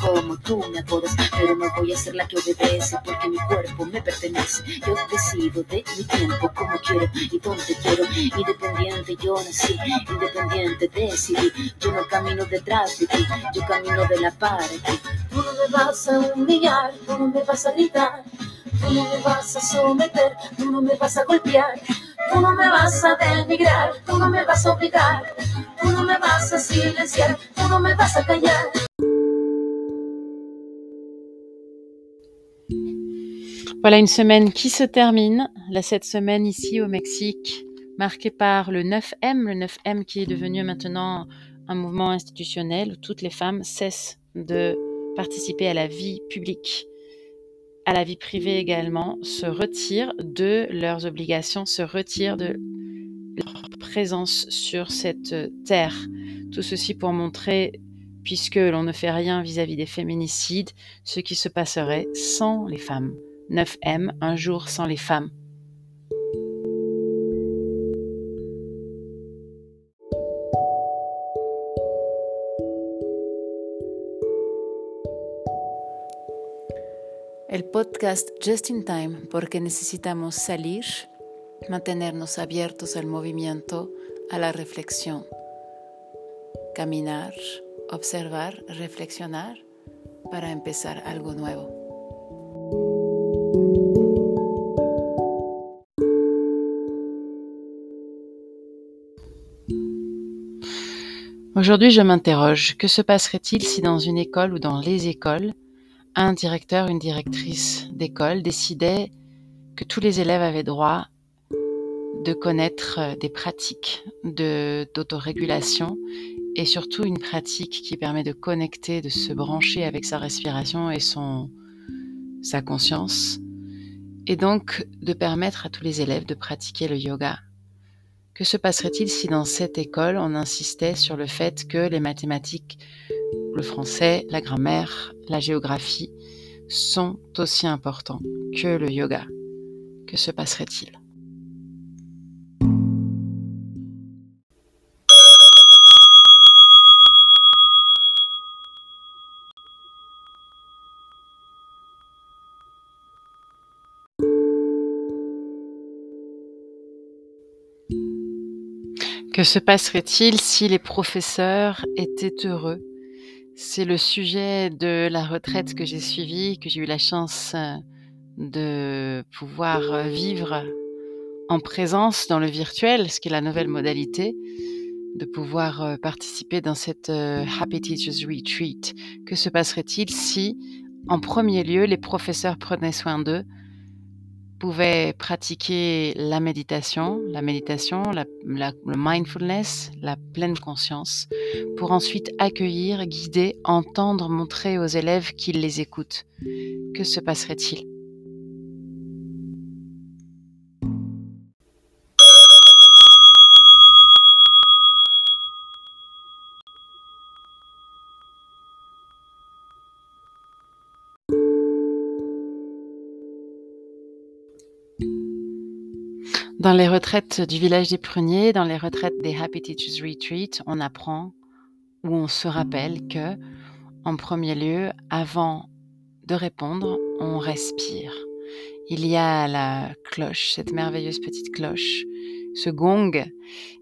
como tú me apodas, pero no voy a ser la que obedece porque mi cuerpo me pertenece. Yo decido de mi tiempo como quiero y donde quiero. Independiente yo nací, independiente decidí. Yo no camino detrás de ti, yo camino de la par Tú no me vas a humillar, tú no me vas a gritar. Tú no me vas a someter, tú no me vas a golpear, tú no me vas a denigrar, tú no me vas a obligar, tú no me vas a silenciar, tú no me vas a callar. Voilà une semaine qui se termine. Cette semaine ici au Mexique, marquée par le 9M, le 9M qui est devenu maintenant un mouvement institutionnel où toutes les femmes cessent de participer à la vie publique, à la vie privée également, se retirent de leurs obligations, se retirent de leur présence sur cette terre. Tout ceci pour montrer, puisque l'on ne fait rien vis-à-vis des féminicides, ce qui se passerait sans les femmes. 9M, Un jour sans les femmes. El podcast Just in Time porque necesitamos salir, mantenernos abiertos al movimiento, a la reflexión, caminar, observar, reflexionar para empezar algo nuevo. Aujourd'hui, je m'interroge, que se passerait-il si dans une école ou dans les écoles, un directeur, une directrice d'école décidait que tous les élèves avaient droit de connaître euh, des pratiques d'autorégulation et surtout une pratique qui permet de connecter, de se brancher avec sa respiration et sa conscience, et donc de permettre à tous les élèves de pratiquer le yoga? Que se passerait-il si dans cette école on insistait sur le fait que les mathématiques, le français, la grammaire, la géographie sont aussi importants que le yoga? Que se passerait-il? Que se passerait-il si les professeurs étaient heureux? C'est le sujet de la retraite que j'ai suivie, que j'ai eu la chance euh, de pouvoir euh, vivre en présence dans le virtuel, ce qui est la nouvelle modalité, de pouvoir euh, participer dans cette Happy Teachers Retreat. Que se passerait-il si, en premier lieu, les professeurs prenaient soin d'eux pouvait pratiquer la méditation, la méditation, le mindfulness, la pleine conscience, pour ensuite accueillir, guider, entendre, montrer aux élèves qu'ils les écoutent. Que se passerait-il? Dans les retraites du village des pruniers, dans les retraites des Happy Teachers Retreat, on apprend ou on se rappelle que, en premier lieu, avant de répondre, on respire. Il y a la cloche, cette merveilleuse petite cloche, ce gong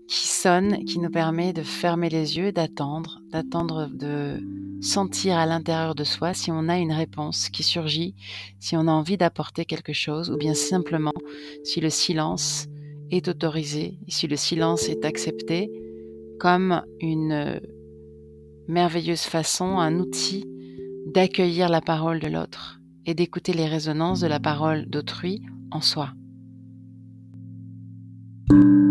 qui sonne, qui nous permet de fermer les yeux, d'attendre, d'attendre de sentir à l'intérieur de soi si on a une réponse qui surgit, si on a envie d'apporter quelque chose, ou bien simplement si le silence est autorisé, si le silence est accepté comme une merveilleuse façon, un outil d'accueillir la parole de l'autre et d'écouter les résonances de la parole d'autrui en soi. Thank you.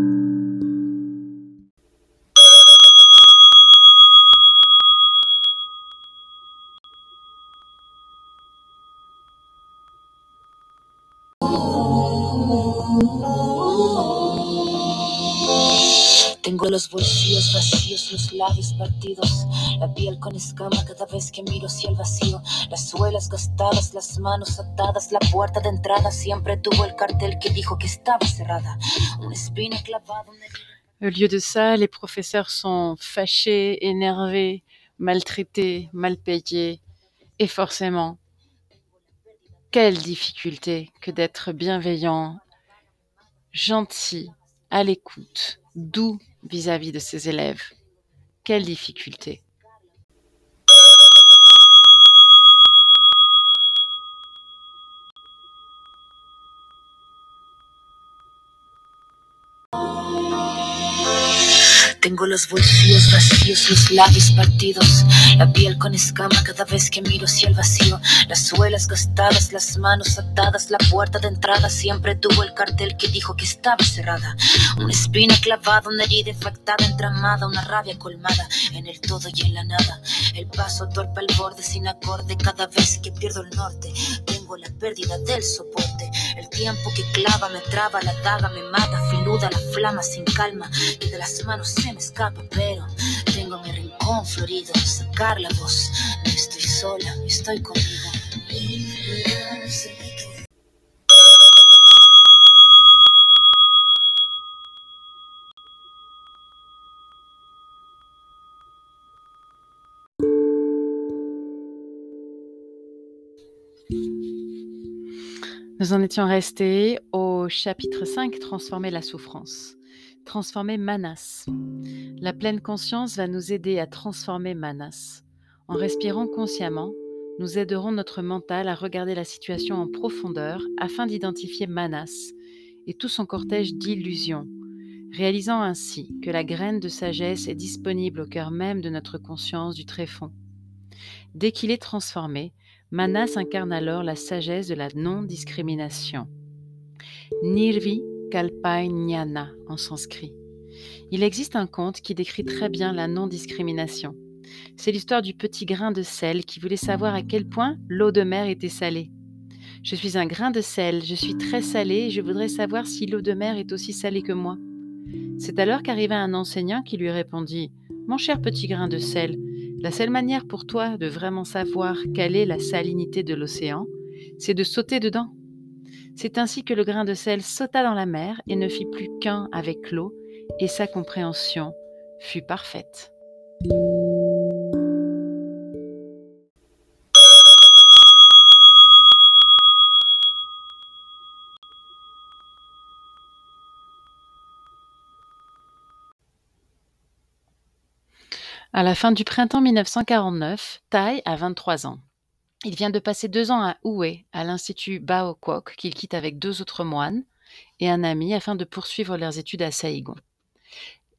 Los bolsillos vacíos, los labios partidos, la piel con escama cada vez que miro hacia el vacío, las suelas gastadas, las manos atadas, la puerta de entrada siempre tuvo el cartel que dijo que estaba cerrada, una espina clavada. Au lieu de ça, les professeurs sont fâchés, énervés, maltraités, mal payés, Et forcément, quelle difficulté que d'être bienveillant, gentil, à l'écoute, doux vis-à-vis de ses élèves? Quelle difficulté. Tengo los bolsillos vacíos, los labios partidos, la piel con escama cada vez que miro hacia el vacío, las suelas gastadas, las manos atadas, la puerta de entrada siempre tuvo el cartel que dijo que estaba cerrada. Una espina clavada, una herida infectada, entramada, una rabia colmada en el todo y en la nada. El paso torpe al borde sin acorde cada vez que pierdo el norte. Tengo la pérdida del soporte. El tiempo que clava me traba, la daga me mata, filuda la flama sin calma, y de las manos se me escapa, pero tengo mi rincón florido, sacar la voz. No estoy sola, estoy conmigo. Nous en étions restés au chapitre 5, Transformer la souffrance. Transformer Manas. La pleine conscience va nous aider à transformer Manas. En respirant consciemment, nous aiderons notre mental à regarder la situation en profondeur afin d'identifier Manas et tout son cortège d'illusions, réalisant ainsi que la graine de sagesse est disponible au cœur même de notre conscience du tréfonds. Dès qu'il est transformé, Manas incarne alors la sagesse de la non-discrimination. Nirvi Kalpainyana en sanskrit. Il existe un conte qui décrit très bien la non-discrimination. C'est l'histoire du petit grain de sel qui voulait savoir à quel point l'eau de mer était salée. Je suis un grain de sel, je suis très salé et je voudrais savoir si l'eau de mer est aussi salée que moi. C'est alors qu'arriva un enseignant qui lui répondit Mon cher petit grain de sel, la seule manière pour toi de vraiment savoir quelle est la salinité de l'océan, c'est de sauter dedans. C'est ainsi que le grain de sel sauta dans la mer et ne fit plus qu'un avec l'eau, et sa compréhension fut parfaite. À la fin du printemps 1949, Tai a 23 ans. Il vient de passer deux ans à Hue, à l'Institut Bao Kwok, qu'il quitte avec deux autres moines et un ami afin de poursuivre leurs études à Saigon.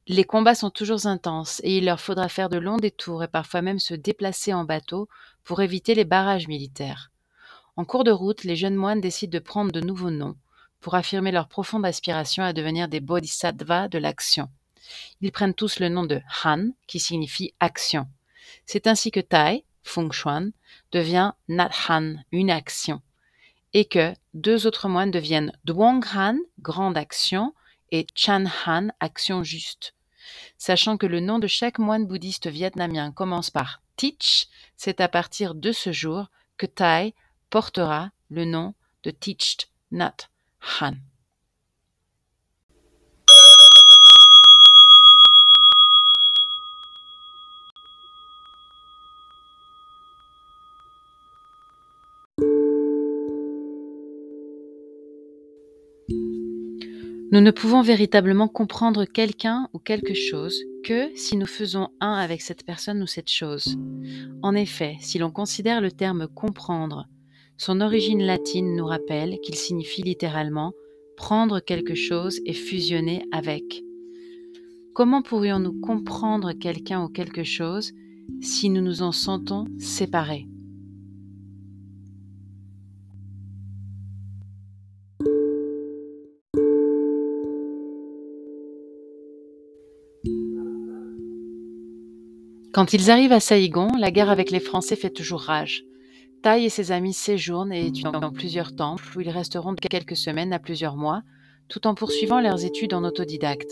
Les combats sont toujours intenses et il leur faudra faire de longs détours et parfois même se déplacer en bateau pour éviter les barrages militaires. En cours de route, les jeunes moines décident de prendre de nouveaux noms pour affirmer leur profonde aspiration à devenir des bodhisattvas de l'action. Ils prennent tous le nom de Han, qui signifie action. C'est ainsi que Tai, Feng Shuan, devient Nat Han, une action, et que deux autres moines deviennent Duong Han, grande action, et Chan Han, action juste. Sachant que le nom de chaque moine bouddhiste vietnamien commence par Teach, c'est à partir de ce jour que Tai portera le nom de Teached Nat Han. Nous ne pouvons véritablement comprendre quelqu'un ou quelque chose que si nous faisons un avec cette personne ou cette chose. En effet, si l'on considère le terme comprendre, son origine latine nous rappelle qu'il signifie littéralement prendre quelque chose et fusionner avec. Comment pourrions-nous comprendre quelqu'un ou quelque chose si nous nous en sentons séparés? Quand ils arrivent à Saïgon, la guerre avec les Français fait toujours rage. Tai et ses amis séjournent et étudient dans plusieurs temples où ils resteront de quelques semaines à plusieurs mois, tout en poursuivant leurs études en autodidacte.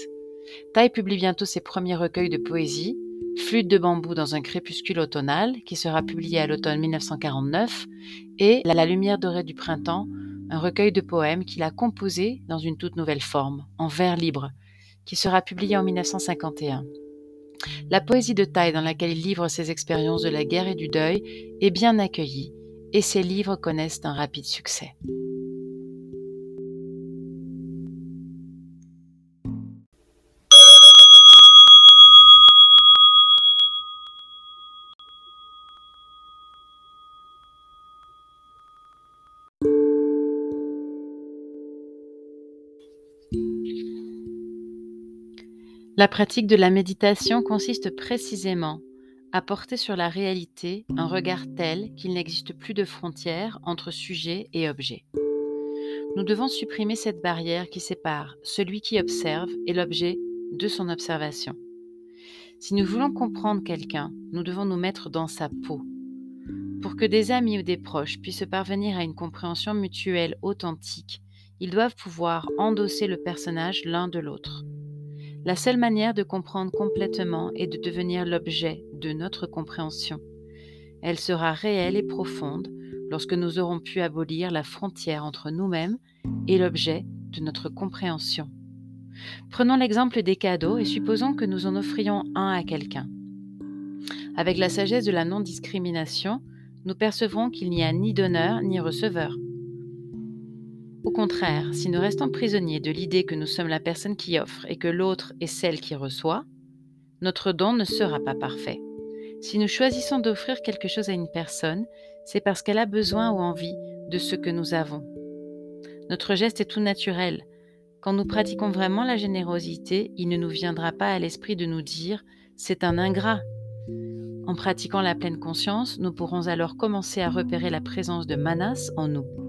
Tai publie bientôt ses premiers recueils de poésie, Flûte de bambou dans un crépuscule automnal, qui sera publié à l'automne 1949, et La lumière dorée du printemps, un recueil de poèmes qu'il a composé dans une toute nouvelle forme, en vers libre, qui sera publié en 1951. La poésie de taille dans laquelle il livre ses expériences de la guerre et du deuil est bien accueillie et ses livres connaissent un rapide succès. La pratique de la méditation consiste précisément à porter sur la réalité un regard tel qu'il n'existe plus de frontières entre sujet et objet. Nous devons supprimer cette barrière qui sépare celui qui observe et l'objet de son observation. Si nous voulons comprendre quelqu'un, nous devons nous mettre dans sa peau. Pour que des amis ou des proches puissent parvenir à une compréhension mutuelle authentique, ils doivent pouvoir endosser le personnage l'un de l'autre. La seule manière de comprendre complètement est de devenir l'objet de notre compréhension. Elle sera réelle et profonde lorsque nous aurons pu abolir la frontière entre nous-mêmes et l'objet de notre compréhension. Prenons l'exemple des cadeaux et supposons que nous en offrions un à quelqu'un. Avec la sagesse de la non-discrimination, nous percevrons qu'il n'y a ni donneur ni receveur. Au contraire, si nous restons prisonniers de l'idée que nous sommes la personne qui offre et que l'autre est celle qui reçoit, notre don ne sera pas parfait. Si nous choisissons d'offrir quelque chose à une personne, c'est parce qu'elle a besoin ou envie de ce que nous avons. Notre geste est tout naturel. Quand nous pratiquons vraiment la générosité, il ne nous viendra pas à l'esprit de nous dire ⁇ c'est un ingrat ⁇ En pratiquant la pleine conscience, nous pourrons alors commencer à repérer la présence de Manas en nous.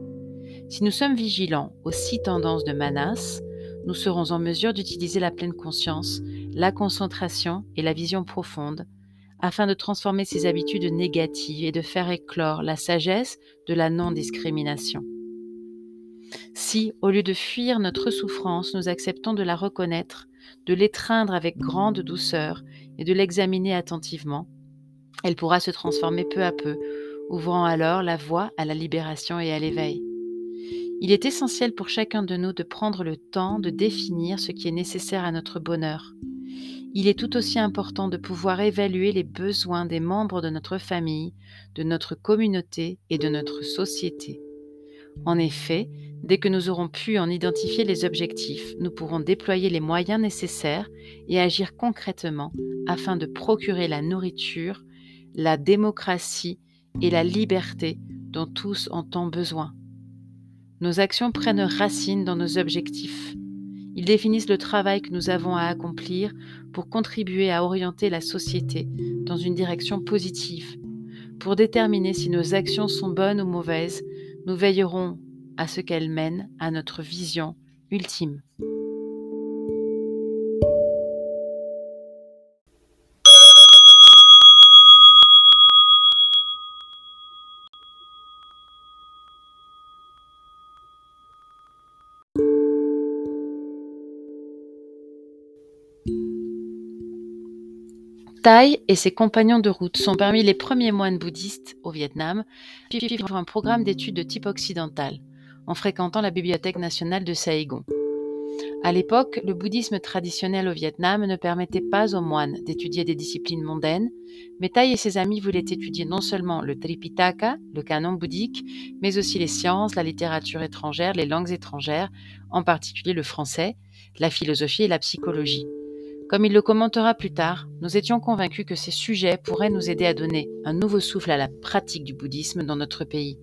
Si nous sommes vigilants aux six tendances de Manas, nous serons en mesure d'utiliser la pleine conscience, la concentration et la vision profonde afin de transformer ces habitudes négatives et de faire éclore la sagesse de la non-discrimination. Si, au lieu de fuir notre souffrance, nous acceptons de la reconnaître, de l'étreindre avec grande douceur et de l'examiner attentivement, elle pourra se transformer peu à peu, ouvrant alors la voie à la libération et à l'éveil. Il est essentiel pour chacun de nous de prendre le temps de définir ce qui est nécessaire à notre bonheur. Il est tout aussi important de pouvoir évaluer les besoins des membres de notre famille, de notre communauté et de notre société. En effet, dès que nous aurons pu en identifier les objectifs, nous pourrons déployer les moyens nécessaires et agir concrètement afin de procurer la nourriture, la démocratie et la liberté dont tous ont tant besoin. Nos actions prennent racine dans nos objectifs. Ils définissent le travail que nous avons à accomplir pour contribuer à orienter la société dans une direction positive. Pour déterminer si nos actions sont bonnes ou mauvaises, nous veillerons à ce qu'elles mènent à notre vision ultime. Tai et ses compagnons de route sont parmi les premiers moines bouddhistes au Vietnam qui suivent un programme d'études de type occidental en fréquentant la Bibliothèque nationale de Saigon. À l'époque, le bouddhisme traditionnel au Vietnam ne permettait pas aux moines d'étudier des disciplines mondaines, mais Tai et ses amis voulaient étudier non seulement le Tripitaka, le canon bouddhique, mais aussi les sciences, la littérature étrangère, les langues étrangères, en particulier le français, la philosophie et la psychologie. Comme il le commentera plus tard, nous étions convaincus que ces sujets pourraient nous aider à donner un nouveau souffle à la pratique du bouddhisme dans notre pays.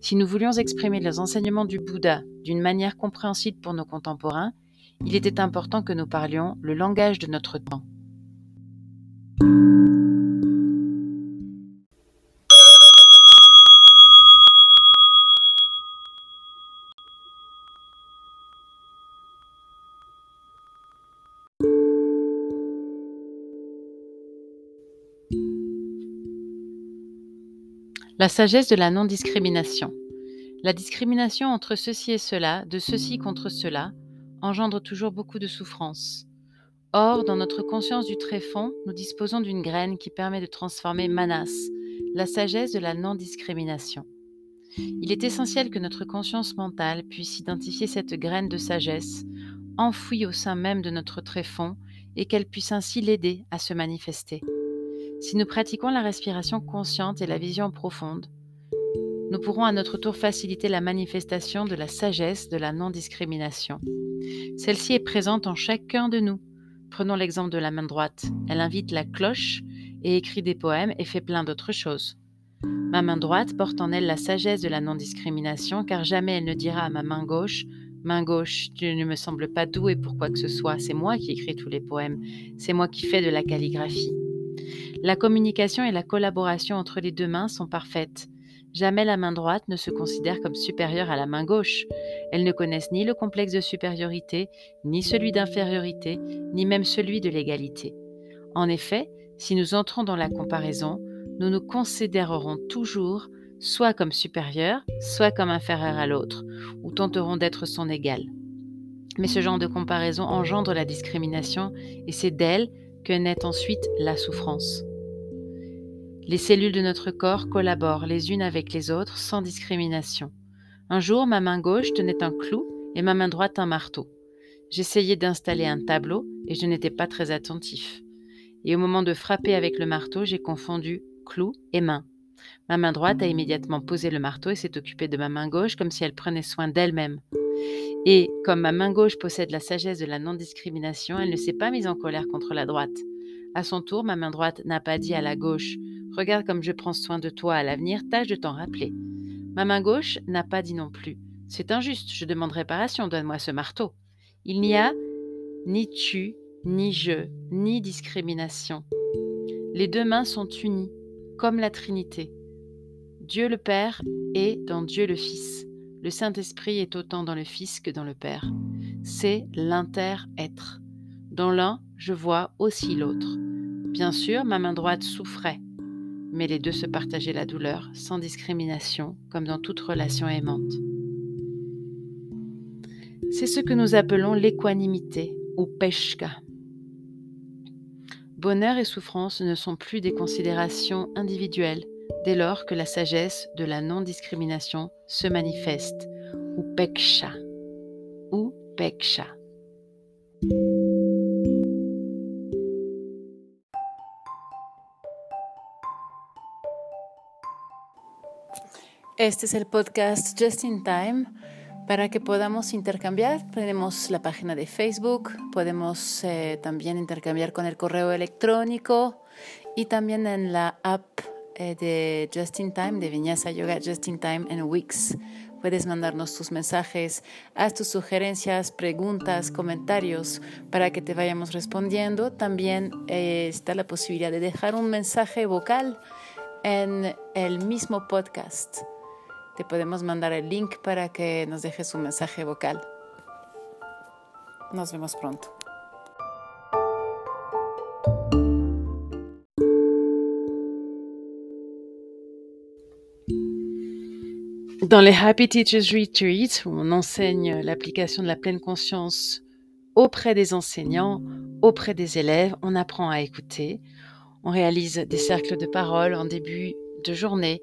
Si nous voulions exprimer les enseignements du Bouddha d'une manière compréhensible pour nos contemporains, il était important que nous parlions le langage de notre temps. La sagesse de la non-discrimination. La discrimination entre ceci et cela, de ceci contre cela, engendre toujours beaucoup de souffrance. Or, dans notre conscience du tréfonds, nous disposons d'une graine qui permet de transformer Manas, la sagesse de la non-discrimination. Il est essentiel que notre conscience mentale puisse identifier cette graine de sagesse, enfouie au sein même de notre tréfonds et qu'elle puisse ainsi l'aider à se manifester. Si nous pratiquons la respiration consciente et la vision profonde, nous pourrons à notre tour faciliter la manifestation de la sagesse de la non-discrimination. Celle-ci est présente en chacun de nous. Prenons l'exemple de la main droite. Elle invite la cloche et écrit des poèmes et fait plein d'autres choses. Ma main droite porte en elle la sagesse de la non-discrimination, car jamais elle ne dira à ma main gauche Main gauche, tu ne me sembles pas doué pour quoi que ce soit, c'est moi qui écris tous les poèmes, c'est moi qui fais de la calligraphie. La communication et la collaboration entre les deux mains sont parfaites. Jamais la main droite ne se considère comme supérieure à la main gauche. Elles ne connaissent ni le complexe de supériorité, ni celui d'infériorité, ni même celui de l'égalité. En effet, si nous entrons dans la comparaison, nous nous considérerons toujours soit comme supérieur, soit comme inférieur à l'autre, ou tenteront d'être son égal. Mais ce genre de comparaison engendre la discrimination et c'est d'elle que naît ensuite la souffrance. Les cellules de notre corps collaborent les unes avec les autres sans discrimination. Un jour, ma main gauche tenait un clou et ma main droite un marteau. J'essayais d'installer un tableau et je n'étais pas très attentif. Et au moment de frapper avec le marteau, j'ai confondu clou et main. Ma main droite a immédiatement posé le marteau et s'est occupée de ma main gauche comme si elle prenait soin d'elle-même. Et comme ma main gauche possède la sagesse de la non-discrimination, elle ne s'est pas mise en colère contre la droite. À son tour, ma main droite n'a pas dit à la gauche Regarde comme je prends soin de toi à l'avenir, tâche de t'en rappeler. Ma main gauche n'a pas dit non plus C'est injuste, je demande réparation, donne-moi ce marteau. Il n'y a ni tu, ni je, ni discrimination. Les deux mains sont unies, comme la Trinité. Dieu le Père est dans Dieu le Fils. Le Saint-Esprit est autant dans le Fils que dans le Père. C'est l'inter-être. Dans l'un, je vois aussi l'autre. Bien sûr, ma main droite souffrait, mais les deux se partageaient la douleur, sans discrimination, comme dans toute relation aimante. C'est ce que nous appelons l'équanimité, ou peshka. Bonheur et souffrance ne sont plus des considérations individuelles, dès lors que la sagesse de la non-discrimination se manifeste, ou peksha, ou peksha. Este es el podcast Just in Time para que podamos intercambiar. Tenemos la página de Facebook, podemos eh, también intercambiar con el correo electrónico y también en la app eh, de Just in Time, de Viñasa Yoga Just in Time en Wix. Puedes mandarnos tus mensajes, haz tus sugerencias, preguntas, comentarios para que te vayamos respondiendo. También eh, está la posibilidad de dejar un mensaje vocal en el mismo podcast. Te podemos mandar el link para que nos dejes un mensaje vocal. Nos vemos pronto. Dans les Happy Teachers Retreats, où on enseigne l'application de la pleine conscience auprès des enseignants, auprès des élèves, on apprend à écouter, on réalise des cercles de parole en début de journée,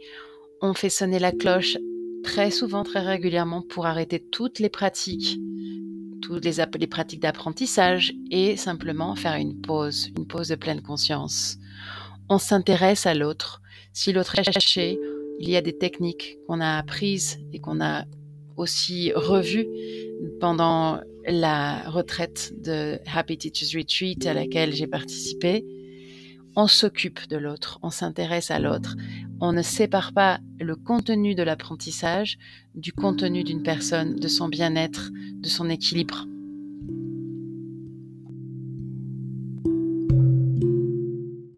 on fait sonner la cloche très souvent, très régulièrement pour arrêter toutes les pratiques, toutes les, pratiques d'apprentissage et simplement faire une pause, une pause de pleine conscience. On s'intéresse à l'autre. Si l'autre est caché, il y a des techniques qu'on a apprises et qu'on a aussi revues pendant la retraite de Happy Teachers Retreat à laquelle j'ai participé. On s'occupe de l'autre, on s'intéresse à l'autre. On ne sépare pas le contenu de l'apprentissage du contenu d'une personne, de son bien-être, de son équilibre.